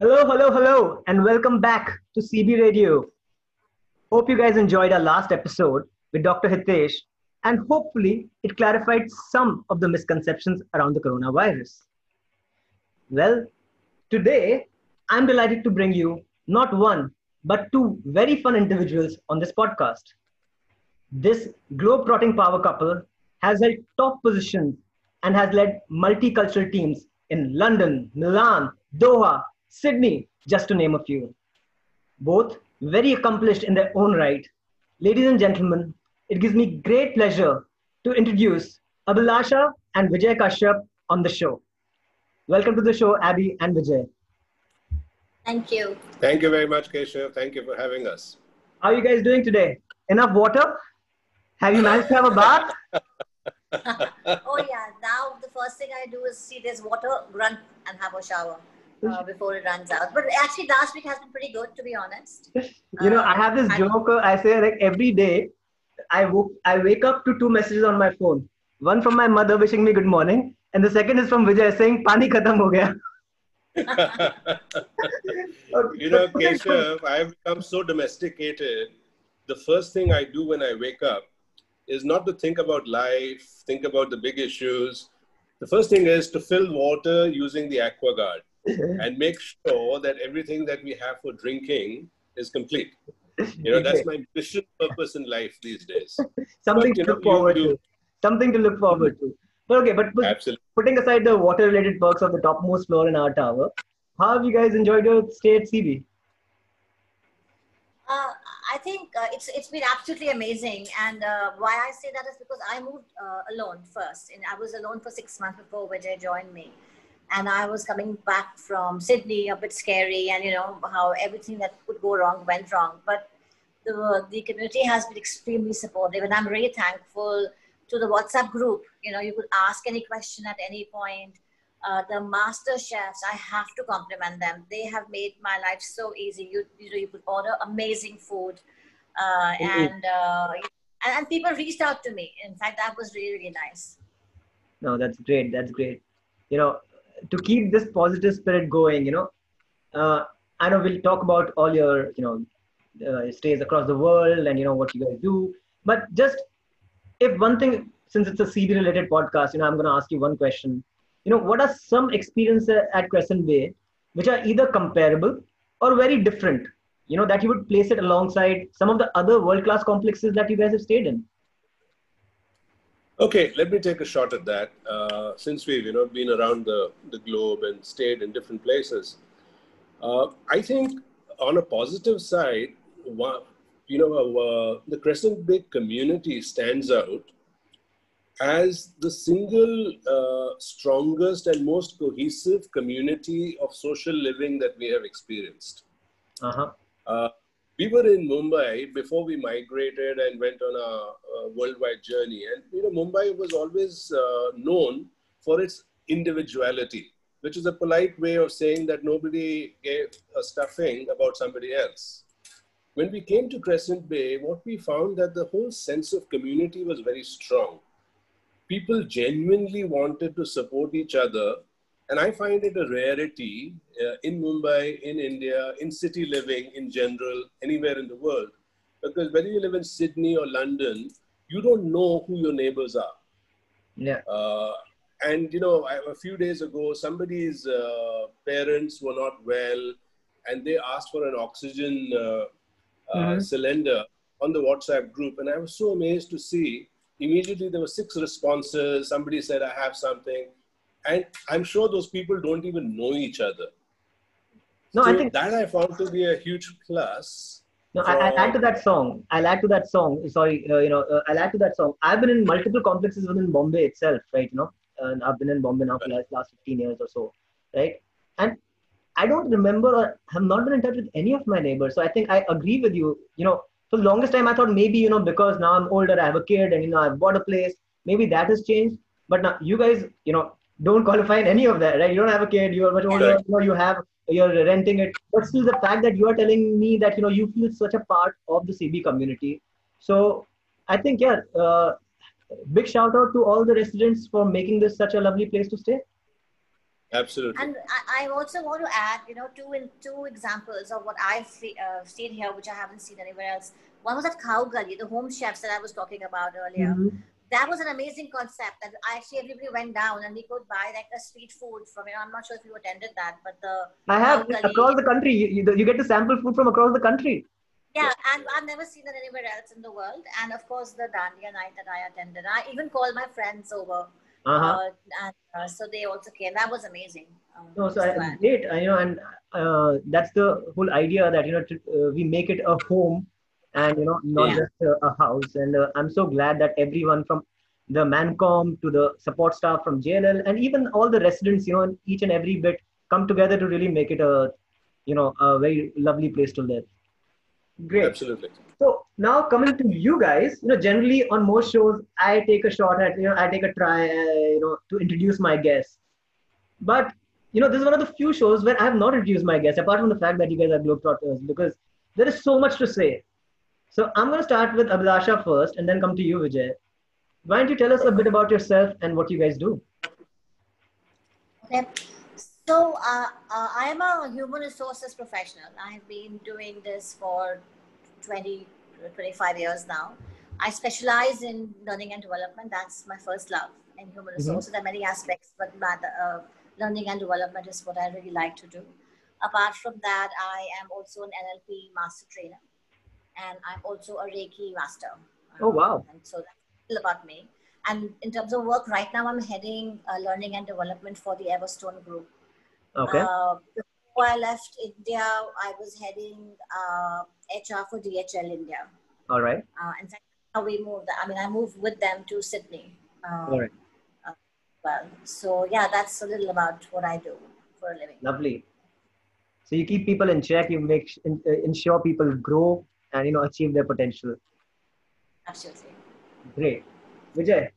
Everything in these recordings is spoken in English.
Hello, hello, hello, and welcome back to CB Radio. Hope you guys enjoyed our last episode with Dr. Hitesh, and hopefully it clarified some of the misconceptions around the coronavirus. Well, today I'm delighted to bring you not one, but two very fun individuals on this podcast. This globe-trotting power couple has held top positions and has led multicultural teams in London, Milan, Doha, Sydney, just to name a few. Both very accomplished in their own right. Ladies and gentlemen, it gives me great pleasure to introduce Abhilasha and Vijay Kashyap on the show. Welcome to the show, Abby and Vijay. Thank you. Thank you very much, Keshav. Thank you for having us. How are you guys doing today? Enough water? Have you managed to have a bath? oh yeah, now the first thing I do is see there's water, run and have a shower uh, before it runs out. But actually, last week has been pretty good, to be honest. you know, I have this Uh, joke. uh, I say like every day, I woke, I wake up to two messages on my phone. One from my mother wishing me good morning, and the second is from Vijay saying "Pani khatam ho gaya." Okay, you know, so- Keshav, I've become so domesticated. The first thing I do when I wake up is not to think about life, think about the big issues. The first thing is to fill water using the AquaGuard and make sure that everything that we have for drinking is complete. You know, that's my mission purpose in life these days. something But, to look you- forward you- to. Something to look forward to. But okay, but put- Absolutely. putting aside the water-related perks of the topmost floor in our tower, how have you guys enjoyed your stay at CB? Uh, I think uh, it's it's been absolutely amazing, and uh, why I say that is because I moved uh, alone first, and I was alone for six months before Vijay joined me, and I was coming back from Sydney, a bit scary, and you know how everything that could go wrong went wrong, but the the community has been extremely supportive, and I'm really thankful to the WhatsApp group. You know, you could ask any question at any point. Uh, the master chefs, I have to compliment them. They have made my life so easy. You, you know, you could order amazing food, uh, Indeed. and, uh, and and people reached out to me. In fact, that was really really nice. No, that's great. That's great. You know, to keep this positive spirit going, you know, uh, I know we'll talk about all your, you know, uh, stays across the world and you know what you guys do. But just if one thing, since it's a CB related podcast, you know, I'm going to ask you one question. You know, what are some experiences at Crescent Bay which are either comparable or very different? You know, that you would place it alongside some of the other world class complexes that you guys have stayed in. Okay, let me take a shot at that. Uh, since we've you know been around the, the globe and stayed in different places, uh, I think on a positive side, one, you know, uh, the Crescent Bay community stands out as the single uh, strongest and most cohesive community of social living that we have experienced. Uh-huh. We were in Mumbai before we migrated and went on a, a worldwide journey. And you know, Mumbai was always uh, known for its individuality, which is a polite way of saying that nobody gave a stuffing about somebody else. When we came to Crescent Bay, what we found that the whole sense of community was very strong. People genuinely wanted to support each other and I find it a rarity uh, in Mumbai, in India, in city living in general, anywhere in the world. Because whether you live in Sydney or London, you don't know who your neighbors are. Yeah. Uh, and you know, I, a few days ago, somebody's uh, parents were not well, and they asked for an oxygen uh, uh, Mhm. cylinder on the WhatsApp group, and I was so amazed to see. Immediately, there were six responses. Somebody said, "I have something," and I'm sure those people don't even know each other. No, so I think that I found to be a huge plus. No, I, I'll add to that song. I'll add to that song. Sorry, uh, you know, uh, I'll add to that song. I've been in multiple complexes within Bombay itself, right? You know, and I've been in Bombay now for the last, last 15 years or so, right? And I don't remember or have not been in touch with any of my neighbors. So I think I agree with you. You know, for the longest time, I thought maybe, you know, because now I'm older, I have a kid and, you know, I've bought a place, maybe that has changed. But now you guys, you know, don't qualify in any of that, right? You don't have a kid, you are much older, Correct. you know, you have you're renting it but still the fact that you are telling me that you know you feel such a part of the cb community so i think yeah uh, big shout out to all the residents for making this such a lovely place to stay Absolutely. And I, I, also want to add, you know, two in two examples of what I've uh, seen here, which I haven't seen anywhere else. One was at Khao Gali, the home chefs that I was talking about earlier. Mm-hmm. That was an amazing concept. That actually everybody went down and we could buy like a street food from. You know, I'm not sure if you attended that, but the I have across the country. You, you, you get to sample food from across the country. Yeah, and I've never seen it anywhere else in the world. And of course, the Dandiya night that I attended, I even called my friends over uh-huh. Uh, and uh, so they also came. That was amazing. Um, no, so I, great. you know, and uh, that's the whole idea that you know to, uh, we make it a home, and you know not yeah. just a, a, house. And uh, I'm so glad that everyone from the Mancom to the support staff from JLL and even all the residents, you know, each and every bit come together to really make it a, you know, a very lovely place to live. Great. Absolutely. So now coming to you guys, you know, generally on most shows, I take a shot at, you know, I take a try, uh, you know, to introduce my guests. But, you know, this is one of the few shows where I have not introduced my guests, apart from the fact that you guys are Globetrotters, because there is so much to say. So I'm going to start with Abhilasha first and then come to you, Vijay. Why don't you tell us a bit about yourself and what you guys do? Okay. So uh, uh, I am a human resources professional. I've been doing this for 20, 25 years now. I specialize in learning and development. That's my first love in human mm-hmm. resources. Mm-hmm. There are many aspects, but uh, learning and development is what I really like to do. Apart from that, I am also an NLP master trainer, and I'm also a Reiki master. Oh wow! And so that's about me. And in terms of work, right now I'm heading uh, learning and development for the Everstone Group Okay. Uh, before I left India, I was heading uh, HR for DHL India. All right. Uh, in how we moved. I mean, I moved with them to Sydney. Um, All right. Uh, well, so yeah, that's a little about what I do for a living. Lovely. So you keep people in check. You make uh, ensure people grow and you know achieve their potential. Absolutely. Great, Vijay.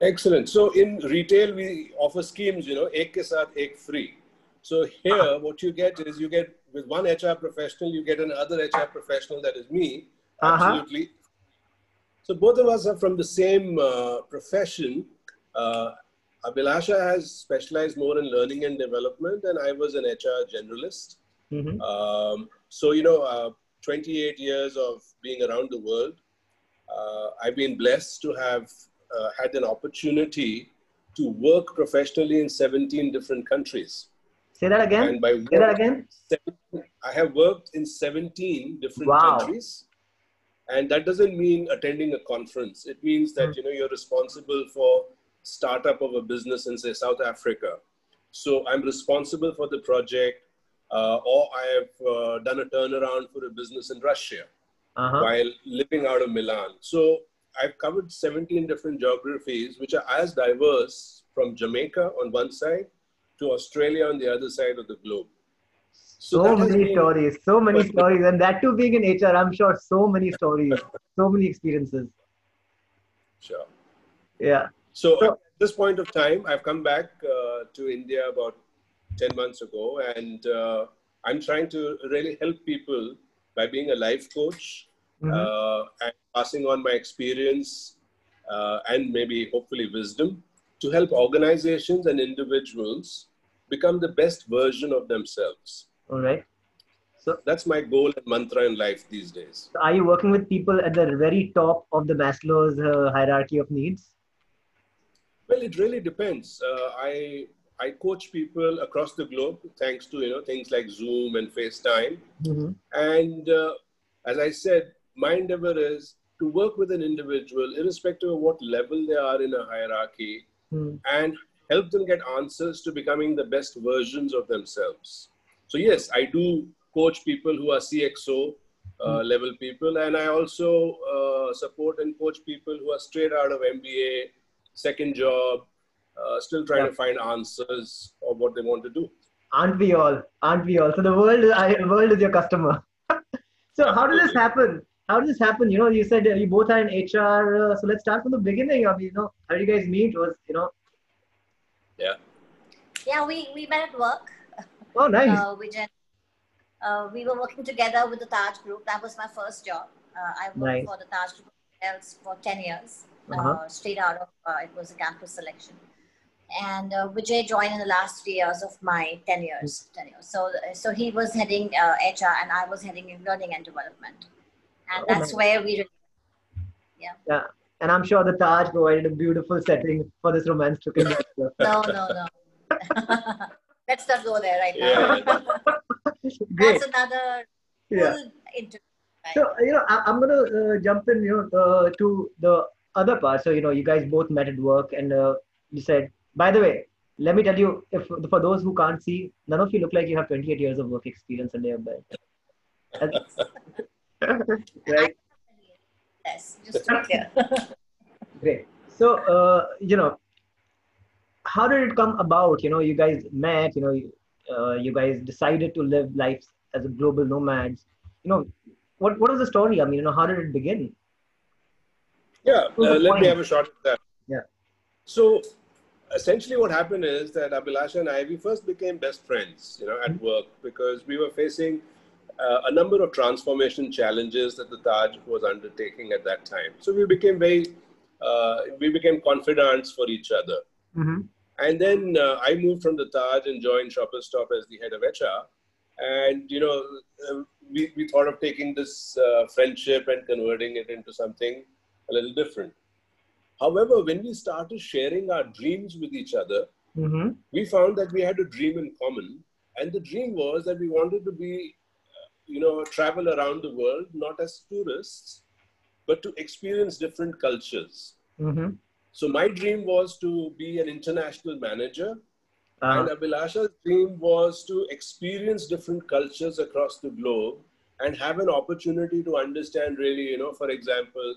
Excellent. So in retail, we offer schemes, you know, ek ke saath ek free. So here, uh-huh. what you get is you get with one HR professional, you get another HR professional that is me. Uh-huh. Absolutely. So both of us are from the same uh, profession. Uh, Abhilasha has specialized more in learning and development, and I was an HR generalist. Mm-hmm. Um, so, you know, uh, 28 years of being around the world, uh, I've been blessed to have uh, had an opportunity to work professionally in 17 different countries. Say that again. And by work, Say that again. I have worked in 17 different wow. countries. And that doesn't mean attending a conference. It means that, mm. you know, you're responsible for startup of a business in, say, South Africa. So I'm responsible for the project, uh, or I have uh, done a turnaround for a business in Russia uh-huh. while living out of Milan. So I've covered 17 different geographies, which are as diverse from Jamaica on one side to Australia on the other side of the globe. So, so many stories, so many stories, and that too being in HR, I'm sure so many stories, so many experiences. Sure. Yeah. So, so, at this point of time, I've come back uh, to India about 10 months ago, and uh, I'm trying to really help people by being a life coach mm-hmm. uh, and passing on my experience uh, and maybe hopefully wisdom to help organizations and individuals become the best version of themselves. All right. So that's my goal and mantra in life these days. Are you working with people at the very top of the Maslow's uh, hierarchy of needs? Well, it really depends. Uh, I I coach people across the globe thanks to you know things like Zoom and FaceTime. Mm-hmm. And uh, as I said, my endeavor is to work with an individual, irrespective of what level they are in a hierarchy, mm. and help them get answers to becoming the best versions of themselves. So, yes, I do coach people who are CXO uh, mm. level people, and I also uh, support and coach people who are straight out of MBA, second job, uh, still trying yeah. to find answers of what they want to do. Aren't we all? Aren't we all? So the world, I, world is your customer. so how does this happen? how did this happen? You know, you said you both are in HR. Uh, so let's start from the beginning of, you know, how did you guys meet? Was, you know. Yeah. Yeah, we, we met at work. Oh, nice. Uh, we, just, uh, we were working together with the Taj Group. That was my first job. Uh, I worked nice. for the Taj Group for 10 years, uh, uh-huh. straight out of, uh, it was a campus selection. And uh, Vijay joined in the last three years of my 10 years. 10 years. So, so he was heading uh, HR and I was heading learning and development. And Oh, that's my- where we, Yeah. Yeah. And I'm sure the Taj provided a beautiful setting for this romance to continue. no, no, no. Let's not go there right now. Great. that's another Yeah. interview. right? So you know, I, I'm gonna uh, jump in, you know, uh, to the other part. So you know, you guys both met at work, and uh, you said, by the way, let me tell you, if for those who can't see, none of you look like you have 28 years of work experience under your belt. Right. Yes, just to be clear. Great. So, uh, you know, how did it come about? You know, you guys met. You know, you, uh, you guys decided to live life as a global nomads. You know, what what was the story? I mean, you know, how did it begin? Yeah, uh, let point. me have a shot at that. Yeah. So essentially what happened is that Abhilasha and I, we first became best friends, you know, at work because we were facing uh, a number of transformation challenges that the Taj was undertaking at that time. So we became very, uh, we became confidants for each other. Mm-hmm. And then uh, I moved from the Taj and joined Shoppers Stop as the head of HR. And, you know, uh, we, we thought of taking this uh, friendship and converting it into something a little different. However, when we started sharing our dreams with each other, Mm-hmm. we found that we had a dream in common. And the dream was that we wanted to be, uh, you know, travel around the world, not as tourists, but to experience different cultures. Mm-hmm. So my dream was to be an international manager Uh, and Abhilasha's dream was to experience different cultures across the globe and have an opportunity to understand really, you know, for example,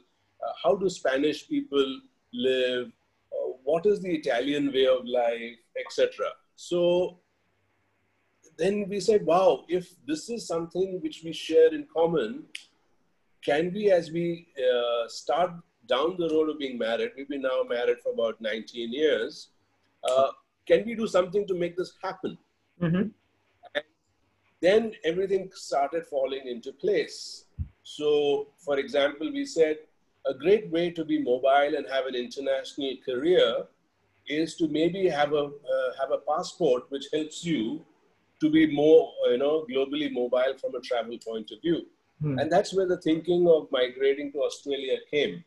how do Spanish people live? Uh, what is the Italian way of life, etc. So then we said, wow, if this is something which we share in common, can we, as we uh, start down the road of being married, we've been now married for about 19 years, uh, can we do something to make this happen? mm-hmm. Then everything started falling into place. So, for example, we said a great way to be mobile and have an international career is to maybe have a uh, have a passport which helps you to be more you know globally mobile from a travel point of view. Hmm. And that's where the thinking of migrating to Australia came.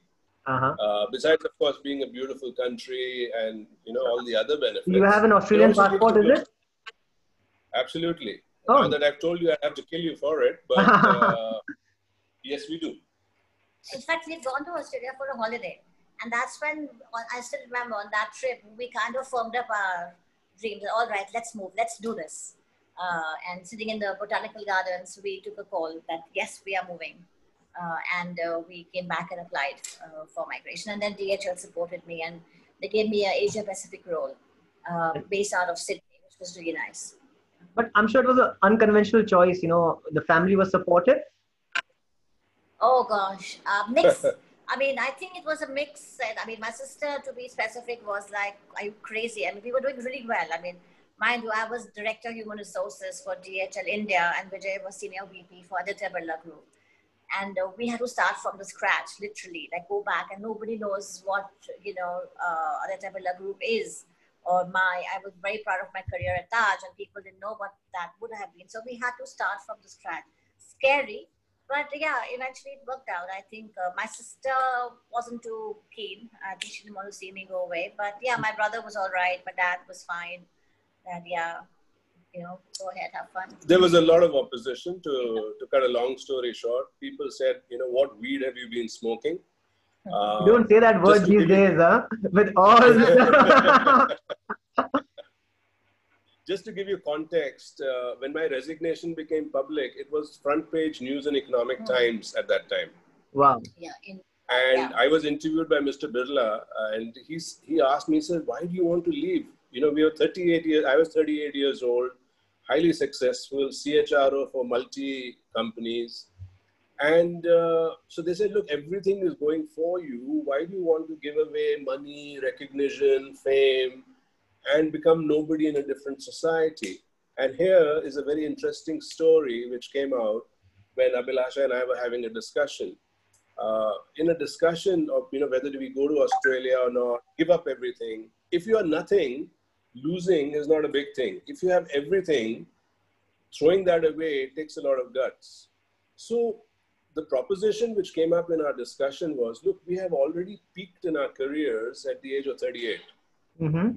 Uh-huh. Uh, besides, of course, being a beautiful country and you know all the other benefits. You have an Australian passport, is it? Absolutely. Oh. Now that I've told you, I have to kill you for it. But uh, yes, we do. In fact, we've gone to Australia for a holiday. And that's when I still remember on that trip, we kind of formed up our dreams. All right, let's move, let's do this. Uh, and sitting in the botanical gardens, we took a call that yes, we are moving. Uh, and uh, we came back and applied uh, for migration. And then DHL supported me and they gave me an Asia Pacific role uh, based out of Sydney, which was really nice. But I'm sure it was an unconventional choice. You know, the family was supportive. Oh gosh, uh, mix. I mean, I think it was a mix. And I mean, my sister, to be specific, was like, "Are you crazy?" I mean, we were doing really well. I mean, mind you, I was director of human resources for DHL India, and Vijay was senior VP for Aditya Birla Group. And uh, we had to start from the scratch, literally, like go back, and nobody knows what you know uh, Aditya Birla Group is. Or my, I was very proud of my career at Taj, and people didn't know what that would have been. So we had to start from the scratch. Scary, but yeah, eventually it worked out. I think uh, my sister wasn't too keen. I think she didn't want to see me go away. But yeah, my brother was all right. My dad was fine. And yeah, you know, go ahead, have fun. There was a lot of opposition. To to cut a long story short, people said, you know, what weed have you been smoking? Uh, don't say that word these give you- days, huh? With all. just to give you context, uh, when my resignation became public, it was front page news and economic Hmm. times at that time. wow. Yeah, in And Yeah. I was interviewed by Mr. Birla, uh, and he's, he asked me, he said, why do you want to leave? You know, we were 38 years, I was 38 years old, highly successful, CHRO for multi companies. And uh, so they said, look, everything is going for you. Why do you want to give away money, recognition, fame, and become nobody in a different society? And here is a very interesting story which came out when Abhilasha and I were having a discussion. uh, in a discussion of you know whether do we go to Australia or not, give up everything. If you are nothing, losing is not a big thing. If you have everything, throwing that away takes a lot of guts. So the proposition which came up in our discussion was, look, we have already peaked in our careers at the age of 38. Mm-hmm.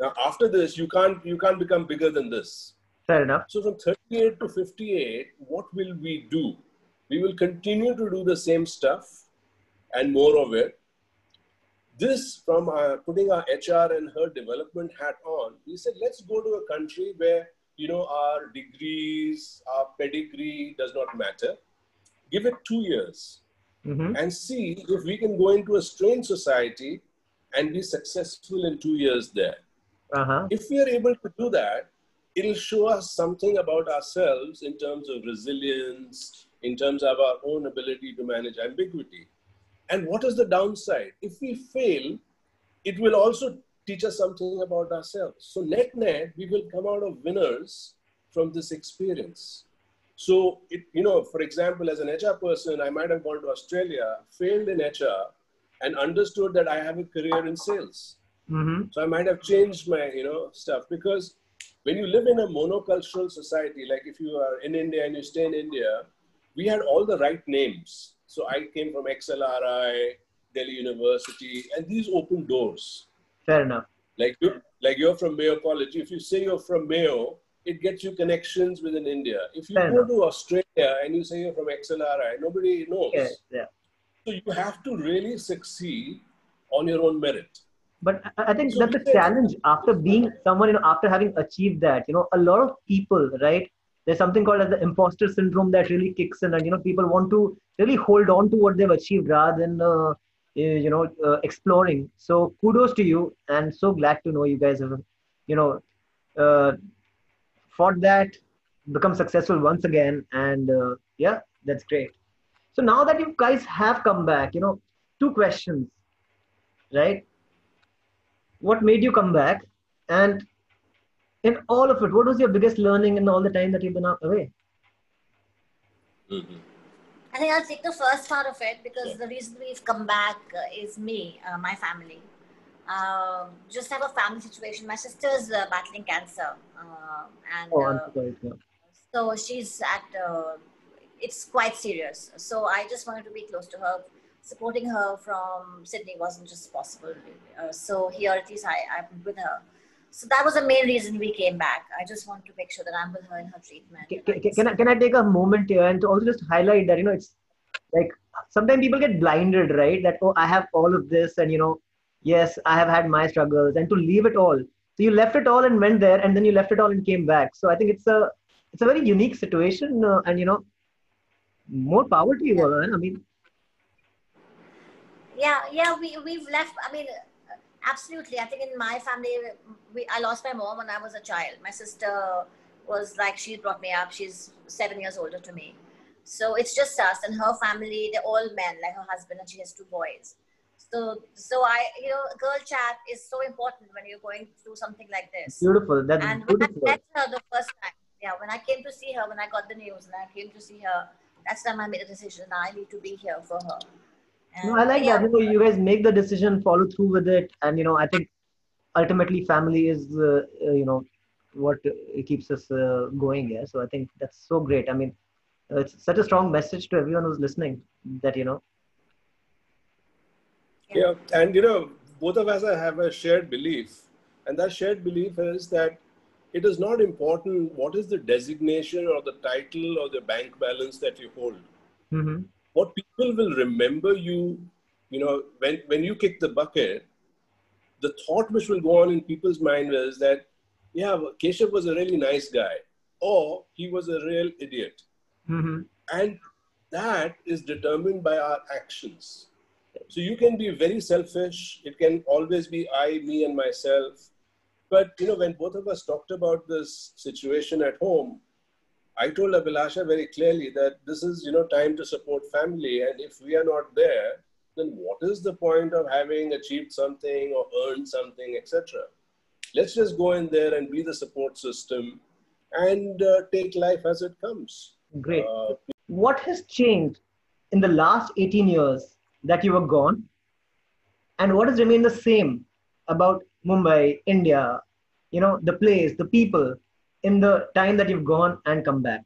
Now after this, you can't you can't become bigger than this. Fair enough. So from 38 to 58, what will we do? We will continue to do the same stuff and more of it. This, from our, putting our HR and her development hat on, we said, let's go to a country where, you know, our degrees, our pedigree does not matter. Give it two years Mm-hmm. and see if we can go into a strange society and be successful in two years there. Uh-huh. If we are able to do that, it'll show us something about ourselves in terms of resilience, in terms of our own ability to manage ambiguity. And what is the downside? If we fail, it will also teach us something about ourselves. So, net net, we will come out of winners from this experience. So, it, you know, for example, as an HR person, I might have gone to Australia, failed in HR, and understood that I have a career in sales. Mm-hmm. So I might have changed my, you know, stuff because when you live in a monocultural society, like if you are in India and you stay in India, we had all the right names. So I came from XLRI, Delhi University, and these open doors. Fair enough. Like you, like you're from Mayo College. If you say you're from Mayo, it gets you connections within India. If you Fair go enough. to Australia and you say you're from XLRI, nobody knows. Yeah, yeah. So you have to really succeed on your own merit. But I think that's a challenge after being someone, you know, after having achieved that, you know, a lot of people, right? There's something called as the imposter syndrome that really kicks in, and you know, people want to really hold on to what they've achieved rather than, uh, eh, you know, uh, exploring. So kudos to you, and so glad to know you guys have, you know, uh, fought that, become successful once again, and uh, yeah, that's great. So now that you guys have come back, you know, two questions, right? What made you come back and in all of it what was your biggest learning in all the time that you've been away Mm-hmm. I think I'll take the first part of it because the reason we've come back uh, is me, uh, my family. Um just have a family situation. My sister's uh, battling cancer, uh, and oh i'm uh, so sorry to so she's at. Uh, it's quite serious. So I just wanted to be close to her. Supporting her from Sydney wasn't just possible. Uh, so here, at least, I, I'm with her. So that was the main reason we came back. I just want to make sure that I'm with her in her treatment. Ca- ca- can, I, can I take a moment here and to also just highlight that you know it's like sometimes people get blinded right that oh i have all of this and you know yes i have had my struggles and to leave it all so you left it all and went there and then you left it all and came back so i think it's a it's a very unique situation uh, and you know more power to you man. i mean yeah yeah we we've left i mean absolutely. I think in my family we i lost my mom when i was a child. My sister was like she brought me up. She's seven years older to me. So it's just us and her family they're all men like her husband and she has two boys. So so i you know girl chat is so important when you're going through something like this. Beautiful. That's and when I met her the first time, yeah, when I came to see her, when I got the news and I came to see her, that's time I made a decision. I need to be here for her. No, I like yeah, that. You know, you guys make the decision, follow through with it, and you know, I think ultimately family is, uh, uh, you know, what uh, keeps us uh, going. Yeah. So I think that's so great. I mean, uh, it's such a strong message to everyone who's listening that you know. Yeah, and you know, both of us have a shared belief, and that shared belief is that it is not important what is the designation or the title or the bank balance that you hold. Mm-hmm. What people will remember you, you know, when, when you kick the bucket, the thought which will go on in people's mind is that, yeah, Keshav was a really nice guy, or he was a real idiot. Mm-hmm. And that is determined by our actions. So you can be very selfish. It can always be I, me, and myself. But you know, when both of us talked about this situation at home, I told Abhilasha very clearly that this is you know time to support family, and if we are not there, then what is the point of having achieved something or earned something, etc. Let's just go in there and be the support system, and uh, take life as it comes. Great. Uh, what has changed in the last 18 years that you were gone? And what has remained the same about Mumbai, India, you know, the place, the people in the time that you've gone and come back?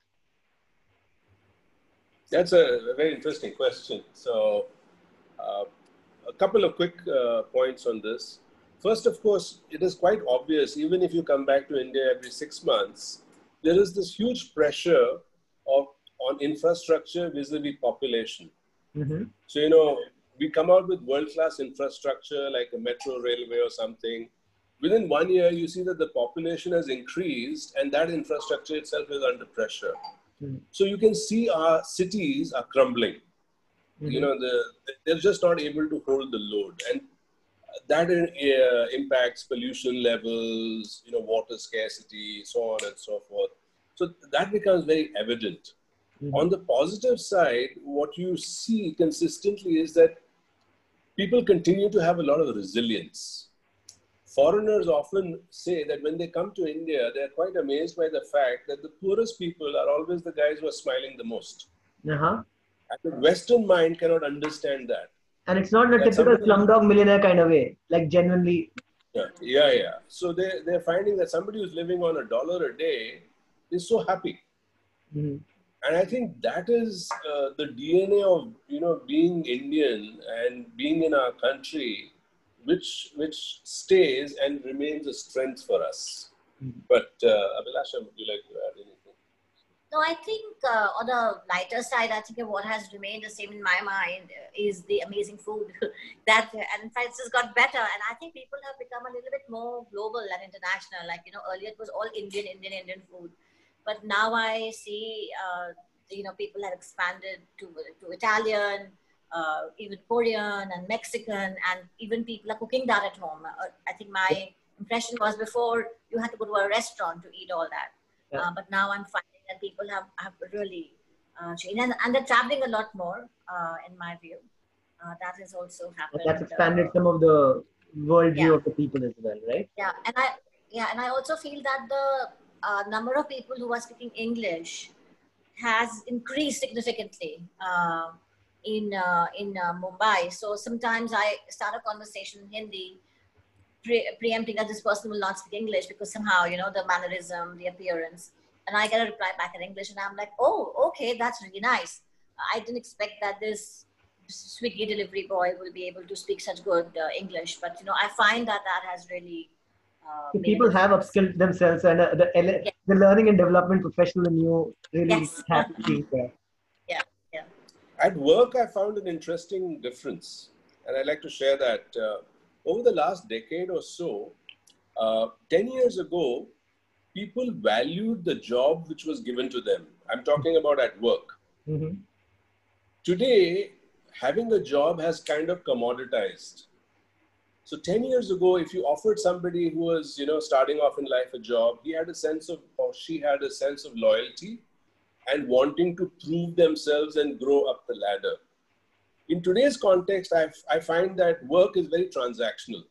That's a very interesting question. So, uh, a couple of quick uh, points on this. First, of course, it is quite obvious, even if you come back to India every six months, there is this huge pressure of, on infrastructure vis-a-vis population. Mm-hmm. So, you know, we come out with world-class infrastructure like a metro railway or something. Within one year, you see that the population has increased and that infrastructure itself is under pressure. Mm-hmm. So you can see our cities are crumbling. Mm-hmm. You know, the, they're just not able to hold the load, and that uh, impacts pollution levels, you know, water scarcity, so on and so forth. So that becomes very evident. Mm-hmm. On the positive side, what you see consistently is that people continue to have a lot of resilience foreigners often say that when they come to India, they're quite amazed by the fact that the poorest people are always the guys who are smiling the most. Uh-huh. And the Western mind cannot understand that. And it's not a typical slumdog millionaire kind of way, like genuinely. Yeah, yeah, yeah. So they, they're finding that somebody who's living on a dollar a day is so happy. Mm-hmm. And I think that is uh, the DNA of, you know, being Indian and being in our country which which stays and remains a strength for us. Mm-hmm. But uh, Abhilasha, would you like to add anything? No, I think uh, on the lighter side, I think what has remained the same in my mind is the amazing food that, and in fact, it's got better. And I think people have become a little bit more global and international. Like, you know, earlier it was all Indian, Indian, Indian food. But now I see, uh, you know, people have expanded to, to Italian, uh, even Korean and Mexican, and even people are cooking that at home. Uh, I think my impression was before you had to go to a restaurant to eat all that, yeah. uh, but now I'm finding that people have, have really uh, changed, and, and, they're traveling a lot more, uh, in my view. Uh, that has also happened. That's expanded some of the worldview yeah. of the people as well, right? Yeah, and I yeah, and I also feel that the number of people who are speaking English has increased significantly in uh, in uh, Mumbai. So sometimes I start a conversation in Hindi, pre- preempting that this person will not speak English because somehow you know the mannerism, the appearance, and I get a reply back in English, and I'm like, oh, okay, that's really nice. I didn't expect that this Swiggy delivery boy will be able to speak such good uh, English, but you know, I find that that has really uh, people have upskilled themselves and uh, the, yes. the learning and development professional in you really yes. happy there at work, I found an interesting difference, and I'd like to share that. Uh, over the last decade or so, uh, 10 years ago, people valued the job which was given to them. I'm talking about at work. Mm-hmm. Today, having a job has kind of commoditized. So 10 years ago, if you offered somebody who was, you know, starting off in life a job, he had a sense of, or she had a sense of loyalty and wanting to prove themselves and grow up the ladder. In today's context, I, I find that work is very transactional.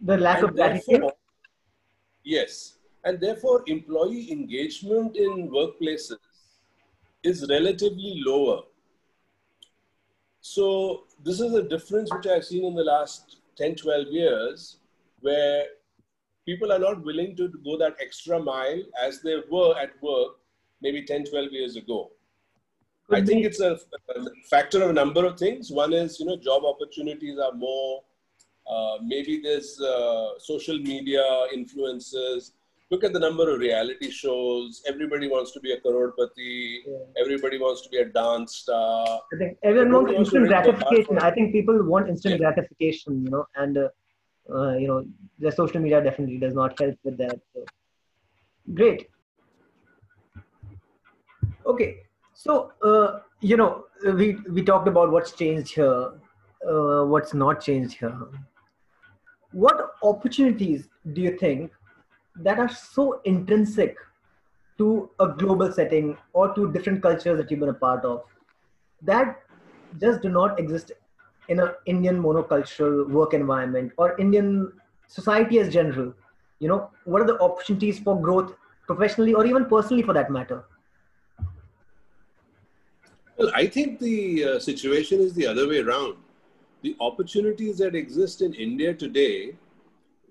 The lack and of gratitude? Yes. And therefore, employee engagement in workplaces is relatively lower. So, this is a difference which I've seen in the last 10, 12 years where people are not willing to go that extra mile as they were at work maybe 10, 12 years ago. I think it's a, a, factor of a number of things. One is, you know, job opportunities are more. Uh, maybe there's uh, social media influences. Look at the number of reality shows. Everybody wants to be a crorepati. Yeah. Everybody wants to be a dance star. I think everyone wants instant gratification. I think people want instant yeah. gratification, you know, and uh, uh, you know, the social media definitely does not help with that. So. Great. Okay, so uh, you know we we talked about what's changed here, uh, what's not changed here. What opportunities do you think that are so intrinsic to a global setting or to different cultures that you've been a part of that just do not exist in an Indian monocultural work environment or Indian society as general? You know, what are the opportunities for growth professionally or even personally for that matter? Well, I think the uh, situation is the other way around. The opportunities that exist in India today,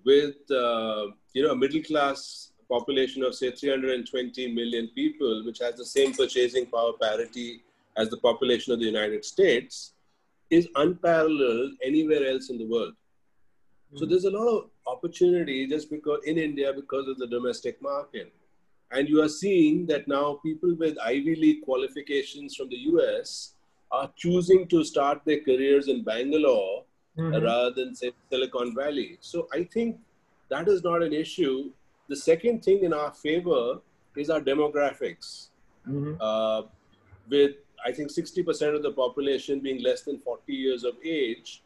with uh, you know a middle class population of say 320 million people, which has the same purchasing power parity as the population of the United States, is unparalleled anywhere else in the world. Mm-hmm. So there's a lot of opportunity just because in India because of the domestic market. And you are seeing that now people with Ivy League qualifications from the US are choosing to start their careers in Bangalore mm-hmm. rather than, say, Silicon Valley. So I think that is not an issue. The second thing in our favor is our demographics. Mm-hmm. Uh, with, I think, 60% of the population being less than 40 years of age,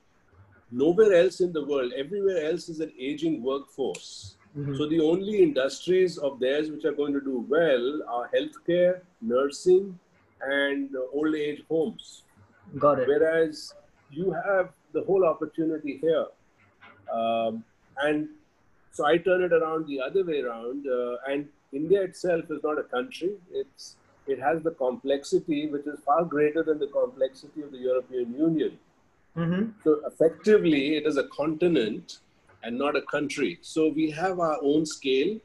nowhere else in the world, everywhere else is an aging workforce. Mm-hmm. So the only industries of theirs which are going to do well are healthcare, nursing, and old age homes. Got it. Whereas you have the whole opportunity here. Um, and so I turn it around the other way around. Uh, and India itself is not a country. It's it has the complexity which is far greater than the complexity of the European Union. Mm-hmm. So effectively, it is a continent and not a country. So we have our own scale,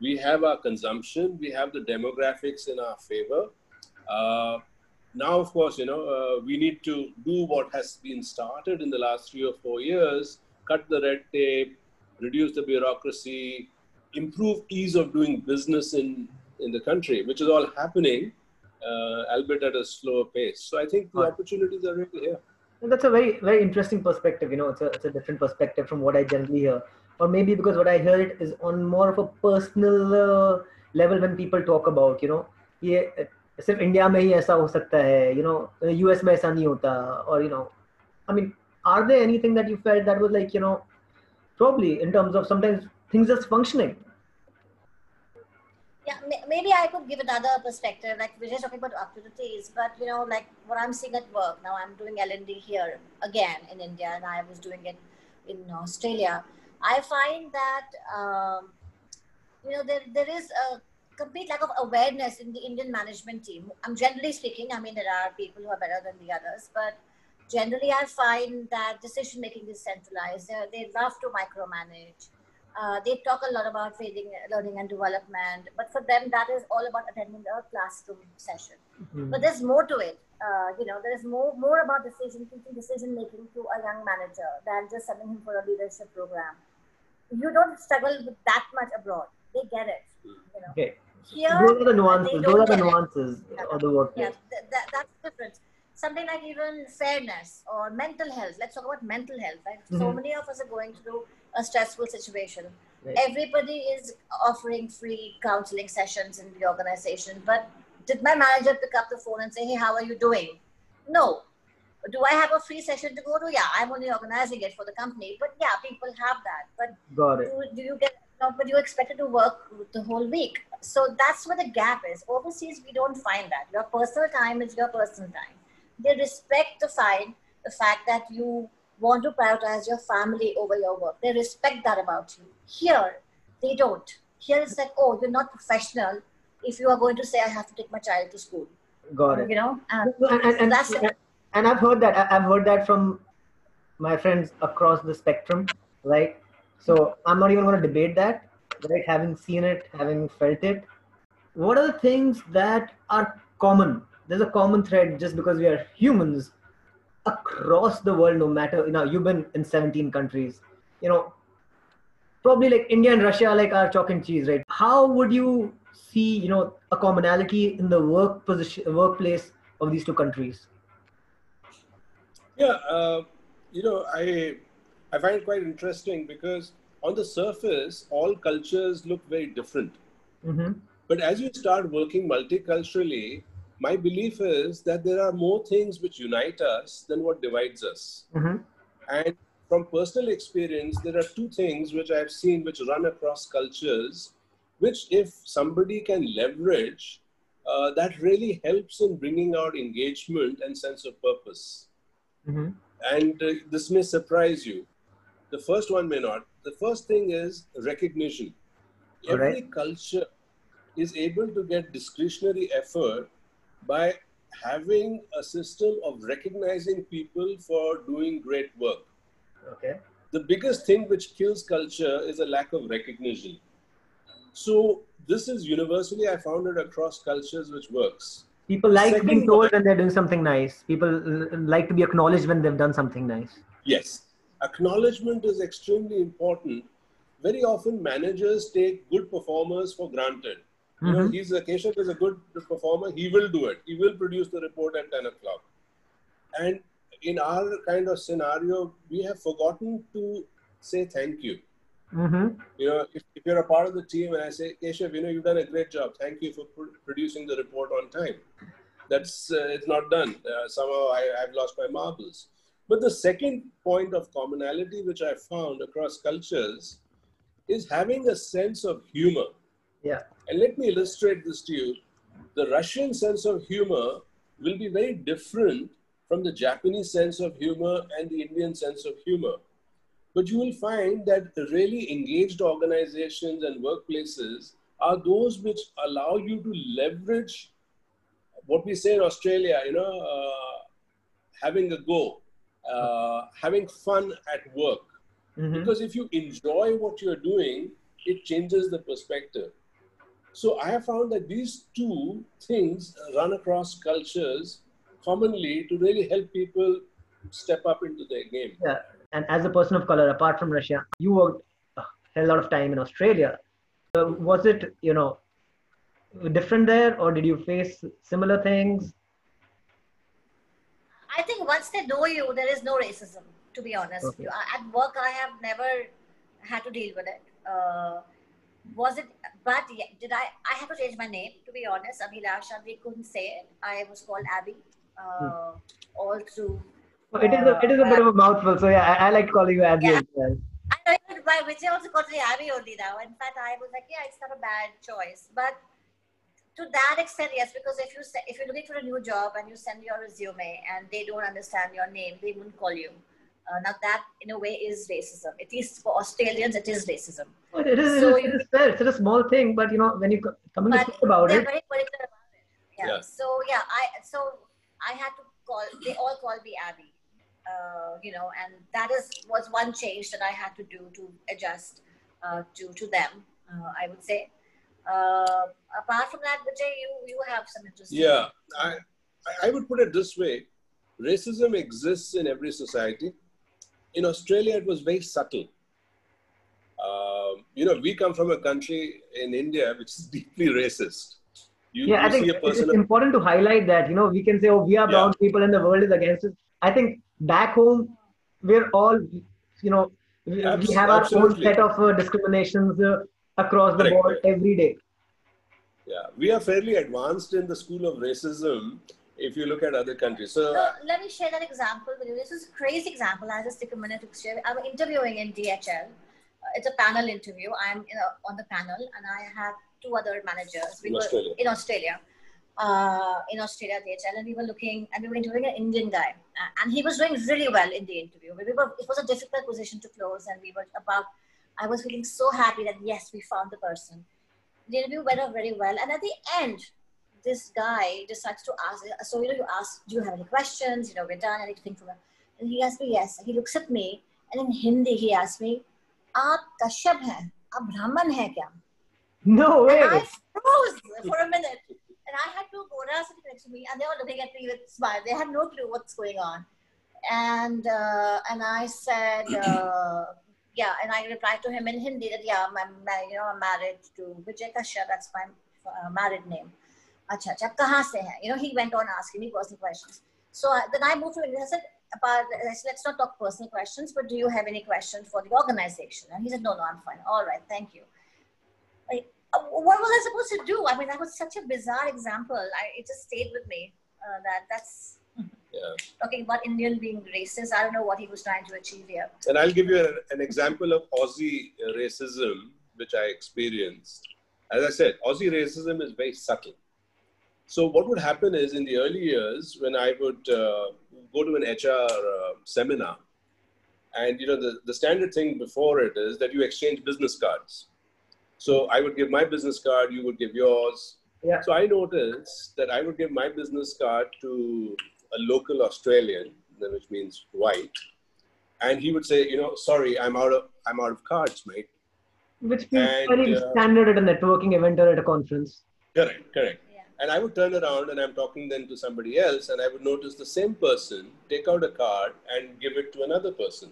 we have our consumption, we have the demographics in our favor. Uh, now, of course, you know, uh, we need to do what has been started in the last three or four years, cut the red tape, reduce the bureaucracy, improve ease of doing business in, in the country, which is all happening, uh, albeit at a slower pace. So I think the opportunities are really here that's a very very interesting perspective you know it's a, it's a different perspective from what i generally hear or maybe because what i hear it is on more of a personal uh, level when people talk about you know ये सिर्फ India में ही ऐसा हो सकता है you know US में ऐसा नहीं होता और you know I mean are there anything that you felt that was like you know probably in terms of sometimes things just functioning yeah maybe i could give another perspective like we're just talking about opportunities but you know like what i'm seeing at work now i'm doing l&d here again in india and i was doing it in australia. I find that um, you know there, there is a complete lack of awareness in the indian management team. I'm generally speaking i mean there are people who are better than the others but generally i find that decision making is centralized. They, they love to micromanage uh, they talk a lot about training, learning and development, but for them that is all about attending a classroom session. Mm-hmm. But there's more to it. Uh, you know, there is more more about decision teaching, decision making to a young manager than just sending him for a leadership program. You don't struggle with that much abroad. They get it. You know. Okay. Here, those are the nuances. Those are the nuances it. of the workplace. Yeah, th- that, that's the difference something like even fairness or mental health. Let's talk about mental health, right? Mm-hmm. So many of us are going through a stressful situation. Right. Everybody is offering free counseling sessions in the organization, but did my manager pick up the phone and say, "Hey, how are you doing?" No. Do I have a free session to go to? Yeah, I'm only organizing it for the company. But yeah, people have that. But Got it. Do, do you get but you're expected to work the whole week. So that's where the gap is. Overseas, we don't find that. Your personal time is your personal time. They respect the find the fact that you want to prioritize your family over your work. They respect that about you. Here, they don't. Here it's like, oh, you're not professional if you are going to say, I have to take my child to school. Got it. You know, and, and, and, and that's and, and I've heard that. I've heard that from my friends across the spectrum, right? So I'm not even going to debate that, right? Having seen it, having felt it. What are the things that are common? There's a common thread just because we are humans across the world, no matter, you know, you've been in 17 countries, you know, probably like India and Russia like our chalk and cheese, right? How would you see, you know, a commonality in the work position, workplace of these two countries? Yeah, uh, you know, I I find it quite interesting because on the surface, all cultures look very different. Mm-hmm. But as you start working multiculturally, my belief is that there are more things which unite us than what divides us. Mm-hmm. And from personal experience, there are two things which I've seen which run across cultures, which if somebody can leverage, uh, that really helps in bringing out engagement and sense of purpose. Mm-hmm. And uh, this may surprise you. The first one may not. The first thing is recognition. Every culture is able to get discretionary effort by having a system of recognizing people for doing great work. Okay. The biggest thing which kills culture is a lack of recognition. So this is universally I found it across cultures which works. People like Second being told when they're doing something nice. People like to be acknowledged when they've done something nice. Yes, acknowledgement is extremely important. Very often, managers take good performers for granted. You know, Mhm. he's a Keshav is a good performer. He will do it. He will produce the report at ten o'clock. And in our kind of scenario, we have forgotten to say thank you. Mm-hmm. You know, if, if you're a part of the team and I say, Keshav, you know, you've done a great job. Thank you for pr- producing the report on time. That's uh, it's not done. Uh, somehow I, I've lost my marbles. But the second point of commonality which I found across cultures is having a sense of humor. Yeah. And let me illustrate this to you. The Russian sense of humor will be very different from the Japanese sense of humor and the Indian sense of humor. But you will find that really engaged organizations and workplaces are those which allow you to leverage what we say in Australia, you know, uh, having a go, uh, having fun at work. Mm-hmm. Because if you enjoy what you're doing, it changes the perspective. So I have found that these two things run across cultures commonly to really help people step up into their game. Yeah. And as a person of color, apart from Russia, you worked a hell lot of time in Australia. So was it, you know, different there, or did you face similar things? I think once they know you, there is no racism. To be honest, Okay. At work I have never had to deal with it. Uh, was it? But yeah, did I? I have to change my name. To be honest, Abhilasha, they couldn't say it. I was called Abby uh, all through. Well, it is a, it is a bit of a mouthful. So yeah, I, I like calling you Abby Yeah. as well. I know even my Vijay also calls me Abby only now. In fact, I was like, yeah, it's not a bad choice. But to that extent, yes, because if you say, if you're looking for a new job and you send your resume and they don't understand your name, they won't call you. Uh, now that in a way is racism. At least for Australians, it is racism. Well, it is, So it is, it is fair. It's a small thing, but you know, when you come to But think about They're it, very particular about it. Yeah. Yeah. So yeah, I so I had to call. They all called me Abby. Uh, you know, and that is was one change that I had to do to adjust uh, to to them. Uh, I would say. Uh, apart from that, Vijay, you you have some interesting. Yeah, I, I- I would put it this way racism exists in every society. In Australia, it was very subtle. Um, you know, we come from a country in India which is deeply racist. You, yeah, I think it's person. important to highlight that. You know, we can say, "Oh, we are brown people, and the world is against us." I think back home, we're all, you know, we, we have our own set of uh, discriminations uh, across the Correct, board every day. Yeah, we are fairly advanced in the school of racism if you look at other countries. So, So let me share that example with you. This is a crazy example. I'll just take a minute to share. I'm interviewing in DHL. Uh, it's a panel interview. I'm you know, on the panel, and I have two other managers. We In were Australia. in Australia, uh, in Australia DHL, and we were looking, and we were interviewing an Indian guy, uh, and he was doing really well in the interview. We were, it was a difficult position to close, and we were about. I was feeling so happy that yes, we found the person. The interview went off very well, and at the end, this guy decides to ask. So you know, you ask, do you have any questions? You know, we're done. Anything from it? And he asked me yes. He looks at me, and in Hindi he asked me, "आप कश्यप हैं? आप ब्राह्मण हैं क्या?" No way. And I froze for a minute. And I had two Goras sitting next to me, and they were looking at me with smile. They had no clue what's going on. And uh, and I said, uh, yeah, and I replied to him in Hindi that yeah, I'm, I'm you know I'm married to Vijay Kashyap. That's my uh, married name. Acha, acha, आप कहाँ से हैं? You know, he went on asking me personal questions. So uh, then I moved to English. I said, about, I said, let's not talk personal questions, but do you have any questions for the organization? And he said, no, no, I'm fine. All right, thank you. Like, uh, what was I supposed to do? I mean, that was such a bizarre example. I, it just stayed with me. Uh, that that's yeah. talking about Indian being racist. I don't know what he was trying to achieve here. And I'll give you an, an example of Aussie racism, which I experienced. As I said, Aussie racism is very subtle. so what would happen is in the early years when I would uh, go to an HR uh, seminar, and you know the, the standard thing before it is that you exchange business cards. So I would give my business card, you would give yours, Yeah. So I noticed that I would give my business card to a local Australian, which means white, and he would say, you know, sorry, I'm out of I'm out of cards, mate. Which And, very uh, standard at a networking event or at a conference. Correct, correct. And I would turn around and I'm talking then to somebody else, and I would notice the same person take out a card and give it to another person.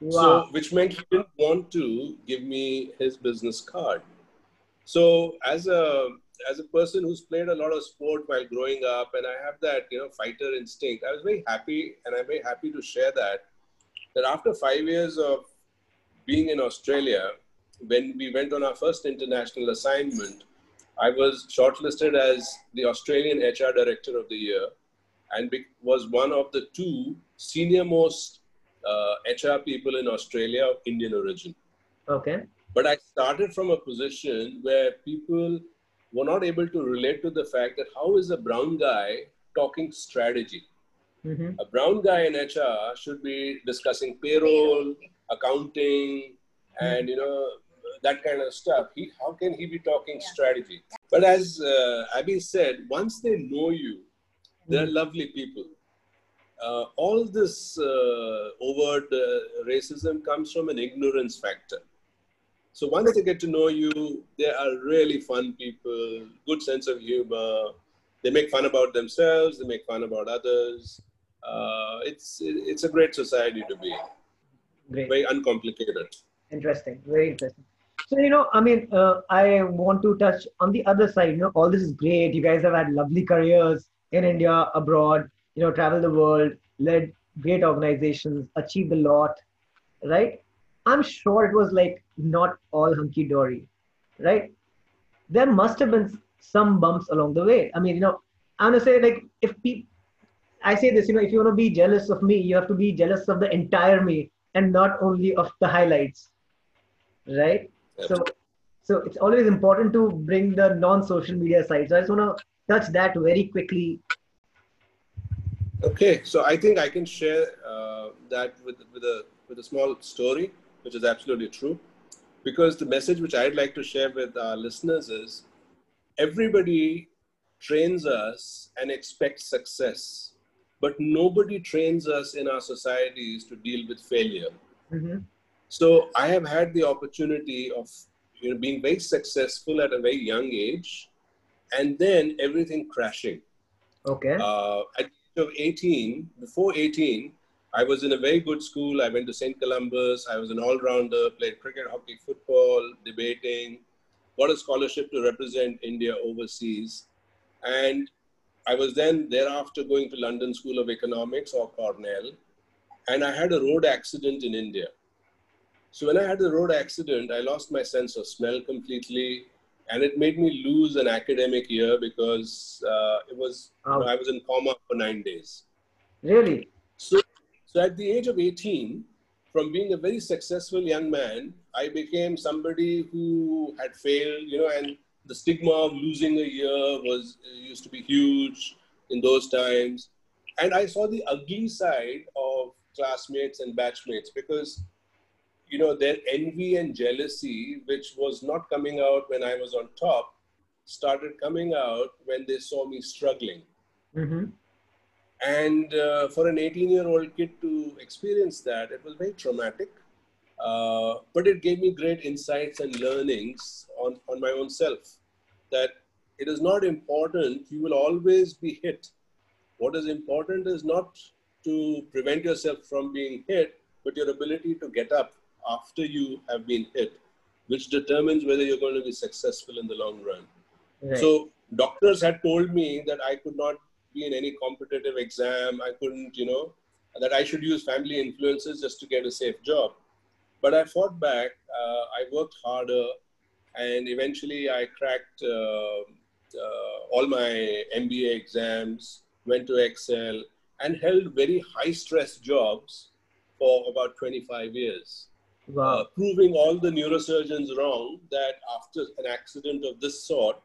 Wow. So, which meant he didn't want to give me his business card. So, as a as a person who's played a lot of sport while growing up, and I have that you know fighter instinct, I was very happy, and I'm very happy to share that that after five years of being in Australia, when we went on our first international assignment, I was shortlisted as the Australian HR Director of the Year, and be- was one of the two senior most uh, HR people in Australia of Indian origin. okay. But I started from a position where people were not able to relate to the fact that how is a brown guy talking strategy? hmm A brown guy in HR should be discussing payroll, accounting, and you know that kind of stuff. He, how can he be talking Yeah. strategy? But as uh, Abby said, once they know you, they're Mm-hmm. lovely people. Uh, all this uh, overt uh, racism comes from an ignorance factor. So once they get to know you, they are really fun people, good sense of humor. They make fun about themselves. They make fun about others. Uh, it's it's a great society to be in. Great. Very uncomplicated. Interesting. Very interesting. So, you know, I mean, uh, I want to touch on the other side. You know, all this is great. You guys have had lovely careers in India, abroad, you know, traveled the world, led great organizations, achieved a lot, right? I'm sure it was like not all hunky dory, right? There must have been some bumps along the way. I mean, you know, I'm gonna say like if people, I say this, you know, if you want to be jealous of me, you have to be jealous of the entire me and not only of the highlights, right? So, so it's always important to bring the non-social media side. So I just want to touch that very quickly. Okay, so I think I can share uh, that with, with, a, with a small story, which is absolutely true. Because the message which I'd like to share with our listeners is everybody trains us and expects success, but nobody trains us in our societies to deal with failure. hmm So I have had the opportunity of you know, being very successful at a very young age, and then everything crashing. Okay. Uh, at the age of 18, before 18, I was in a very good school. I went to St. Columba's. I was an all-rounder, played cricket, hockey, football, debating, got a scholarship to represent India overseas. And I was then thereafter going to London School of Economics or Cornell. And I had a road accident in India. So when I had the road accident, I lost my sense of smell completely, and it made me lose an academic year because uh, it was you know, I was in coma for nine days. really? So, so at the age of 18, from being a very successful young man, I became somebody who had failed, you know, and the stigma of losing a year was used to be huge in those times. And I saw the ugly side of classmates and batchmates because, you know, their envy and jealousy, which was not coming out when I was on top, started coming out when they saw me struggling. hmm And uh, for an 18 year old kid to experience that, it was very traumatic. Uh, but it gave me great insights and learnings on, on my own self that it is not important, you will always be hit. What is important is not to prevent yourself from being hit, but your ability to get up after you have been hit, which determines whether you're going to be successful in the long run. Right. So doctors had told me that I could not be in any competitive exam. I couldn't, you know, that I should use family influences just to get a safe job. But I fought back. Uh, I worked harder, and eventually I cracked uh, uh, all my MBA exams. Went to Excel and held very high stress jobs for about 25 years wow. uh, proving all the neurosurgeons wrong that after an accident of this sort,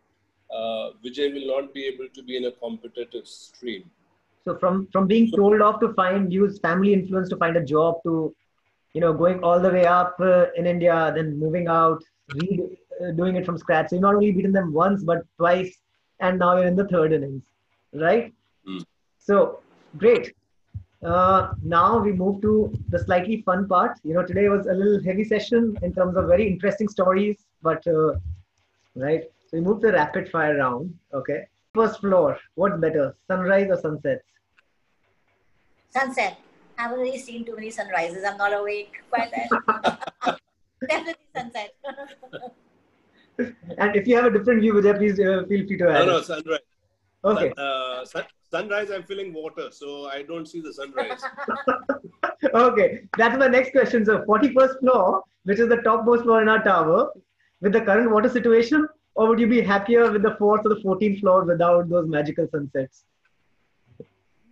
uh, Vijay will not be able to be in a competitive stream. So from from being told off to find use family influence to find a job to, you know, going all the way up uh, in India, then moving out, read uh, doing it from scratch. So you've not only beaten them once, but twice, and now you're in the third innings, right? Mm. So great. Uh, now we move to the slightly fun part. You know, today was a little heavy session in terms of very interesting stories, but uh, right. So we move to the rapid fire round. Okay. First floor. What's better, sunrise or sunsets? Sunset. I haven't really seen too many sunrises. I'm not awake quite then. Definitely sunset. And if you have a different view, Vijay, please uh, feel free to add. No, no, sunrise. Okay. Uh, sun, sunrise, I'm feeling water, so I don't see the sunrise. okay, that's my next question. So, 41st floor, which is the topmost floor in our tower, with the current water situation, or would you be happier with the fourth or the 14th floor without those magical sunsets?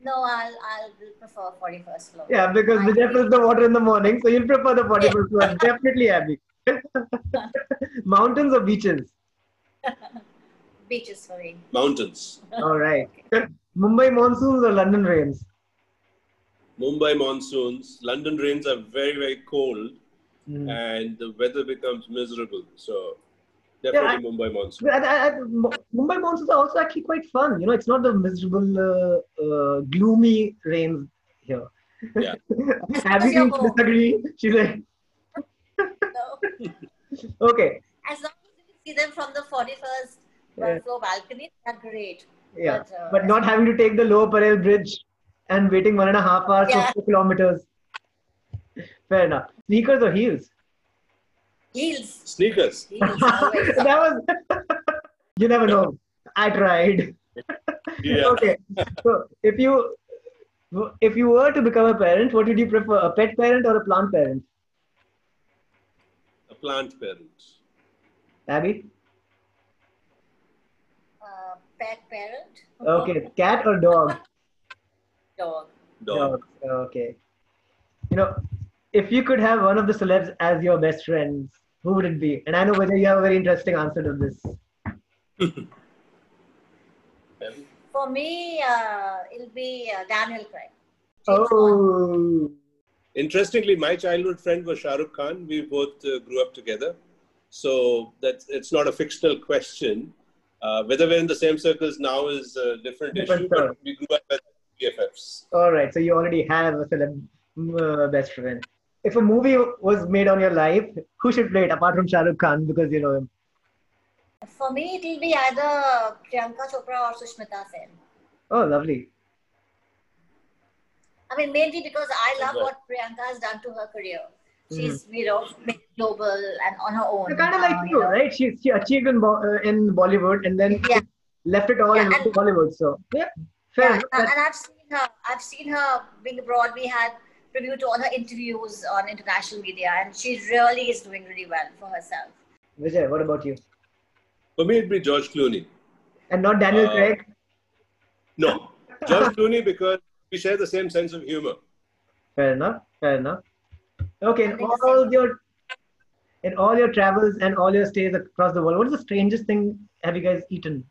no, I'll I'll prefer 41st floor. Yeah, because I Vijay agree. fills the water in the morning, so you'll prefer the 41st floor. Definitely happy. Mountains or beaches? Beaches for me. Mountains. All right. Mumbai monsoons or London rains? Mumbai monsoons. London rains are very, very cold, Hmm. and the weather becomes miserable. So, definitely Mumbai monsoon. I, I, I, Mumbai monsoons are also actually quite fun. You know, it's not the miserable, uh, uh, gloomy rains here. Yeah. Abby your seems to disagree. She's like, No. okay, As long as you can see them from the 41st Yeah. floor balcony, they're great. Yeah, But, uh, but not having to take the Lower Parel Bridge and waiting one and a half hours Yeah. for four kilometers. Fair enough. Sneakers or heels? Heels. Sneakers. Heels that was. you never know. I tried. Yeah. okay. So if you if you were to become a parent, what would you prefer, a pet parent or a plant parent? A plant parent. Abby? Uh, pet parent. Okay. Cat or dog? Dog. Dog. Okay. You know, if you could have one of the celebs as your best friends, who would it be? And I know whether you have a very interesting answer to this. For me, uh, it'll be uh, Daniel Craig. James Bond. Oh. Interestingly, my childhood friend was Shah Rukh Khan. We both uh, grew up together. So that's it's not a fictional question. Uh, whether we're in the same circles now is a different, Different issue, story. but we grew up as BFFs. All right. So you already have a celeb uh, best friend. If a movie was made on your life, who should play it apart from Shah Rukh Khan because you know him? For me, it'll be either Priyanka Chopra or Sushmita Sen. Oh, lovely. I mean, mainly because I love what Priyanka has done to her career. She's, you know, made global and on her own. kind of uh, like you, know. right? She, she achieved in, Bo- uh, in Bollywood and then Yeah. left it all Yeah, and and- Bollywood. So, yeah, fair Yeah, enough. and and I've seen her. I've seen her being abroad. We had preview to all her interviews on international media, and she really is doing really well for herself. Vijay, what about you? For me, it'd be George Clooney. And not Daniel Uh, Craig? No, George Clooney because we share the same sense of humor. Fair enough. Fair enough. Okay, in I think the all your in all your travels and all your stays across the world, what is the strangest thing have you guys eaten?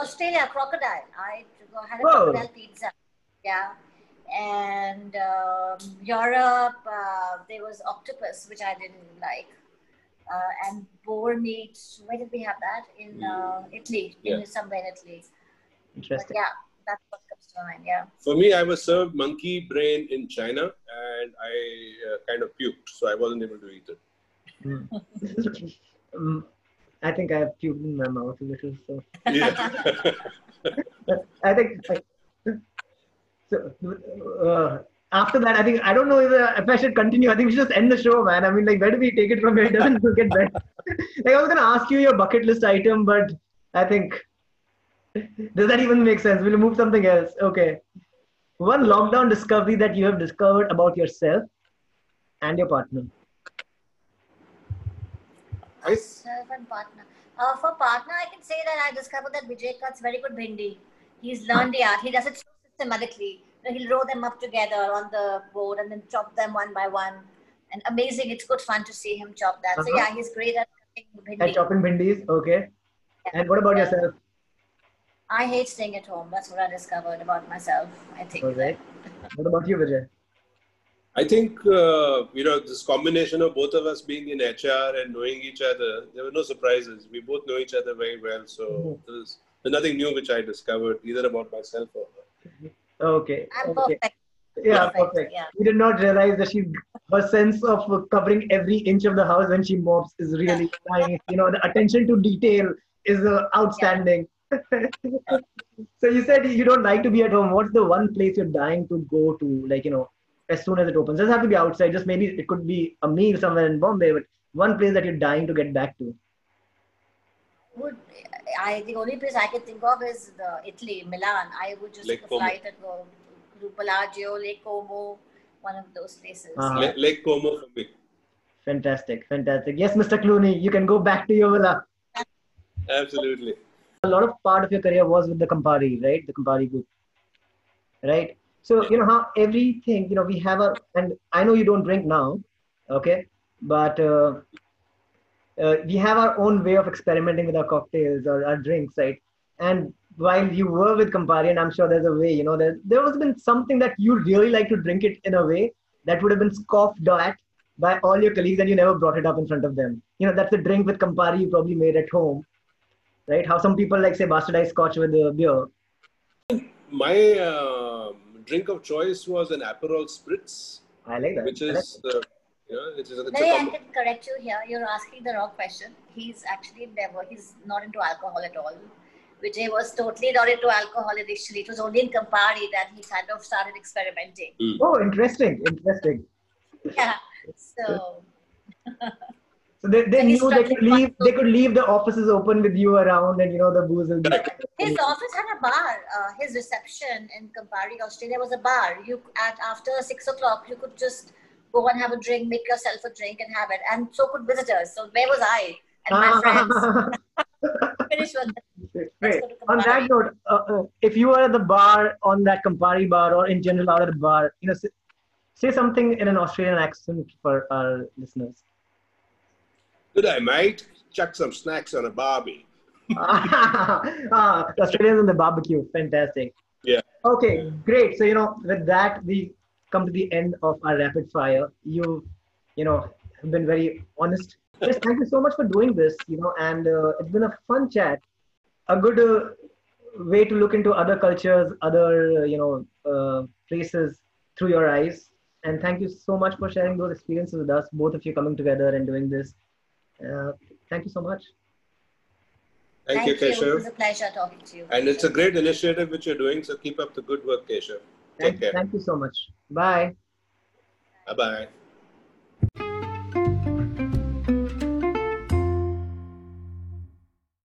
Australia crocodile. I had a Whoa. crocodile pizza. Yeah. And um, Europe, uh, there was octopus, which I didn't like. Uh, and boar meat. Where did we have that? In uh, Italy, Yeah. in somewhere in Italy. But Interesting. yeah, that's what comes. Yeah. For me, I was served monkey brain in China, and I uh, kind of puked, so I wasn't able to eat it. um, I think I have puked in my mouth a little. So Yeah. I think. I, so uh, after that, I think I don't know if, uh, if I should continue. I think we should just end the show, man. I mean, like, where do we take it from here? It doesn't get better. like, I was gonna ask you your bucket list item, but I think does that even make sense? We'll move something else. Okay. One lockdown discovery that you have discovered about yourself and your partner. I- Self and partner. Uh, for partner, I can say that I discovered that Vijay cuts very good bhindi. He's learned the art. He does it so systematically. He'll roll them up together on the board and then chop them one by one. And amazing. It's good fun to see him chop that. So Uh-huh. yeah, he's great at cutting At chopping bhindis, okay. And what about Yeah. yourself? I hate staying at home. That's what I discovered about myself. I think. All right. What about you, Vijay? I think uh, you know this combination of both of us being in HR and knowing each other. There were no surprises. We both know each other very well, so Mhm. there's, there's nothing new which I discovered either about myself or her. Okay. I'm okay. perfect. Yeah, Perfect, perfect. yeah. We did not realize that she her sense of covering every inch of the house when she mops is really nice. You know, the attention to detail is uh, outstanding. so you said you don't like to be at home. What's the one place you're dying to go to? Like you know, as soon as it opens, doesn't have to be outside. Just maybe it could be a meal somewhere in Bombay, but one place that you're dying to get back to. Would I the only place I can think of is the Italy, Milan. I would just Lake take a Como. flight and go to Bellagio, Lake Como, one of those places. Uh-huh. Le- Lake Como for me. Fantastic, fantastic. Yes, Mr. Clooney, you can go back to your villa. Absolutely. A lot of part of your career was with the Campari, right? The Campari group, right? So you know how everything, you know, we have a, and I know you don't drink now, okay, but uh, uh, we have our own way of experimenting with our cocktails or our drinks, right? And while you were with Campari, and I'm sure there's a way, you know, there there was been something that you really like to drink it in a way that would have been scoffed at by all your colleagues, and you never brought it up in front of them. You know, that's a drink with Campari you probably made at home right? How some people like say bastardized scotch with the beer. My um, drink of choice was an Aperol Spritz, I like that. which I like is uh, you know it's, it's a Maybe I can correct you here. You're asking the wrong question. He's actually never, he's not into alcohol at all. Vijay was totally not into alcohol initially. It was only in Campari that he kind of started experimenting. that. Oh, interesting, interesting. Yeah. So, So they, they knew they could leave to- they could leave the offices open with you around and you know the booze will be Correct. his office had a bar. Uh, his reception in Campari, Australia was a bar. You at after six o'clock, you could just go and have a drink, make yourself a drink, and have it. And so could visitors. So where was I and my friends? Finish with Great. go On that note, uh, uh, if you were at the bar on that Campari bar or in general out at the bar, you know, say, say something in an Australian accent for our listeners. Good day, mate. Chuck some snacks on a barbie. ah, Australians and the barbecue. Fantastic. Yeah. Okay, great. So, you know, with that, we come to the end of our rapid fire. You, you know, have been very honest. Yes, thank you so much for doing this, you know, and uh, it's been a fun chat. A good uh, way to look into other cultures, other, uh, you know, uh, places through your eyes. And thank you so much for sharing those experiences with us, both of you coming together and doing this. Uh, thank you so much. Thank, you, It Keshav. was a pleasure talking to you. And it's a great initiative which you're doing, so keep up the good work, Keshav. Take Thank, care. thank you so much. Bye. Bye bye.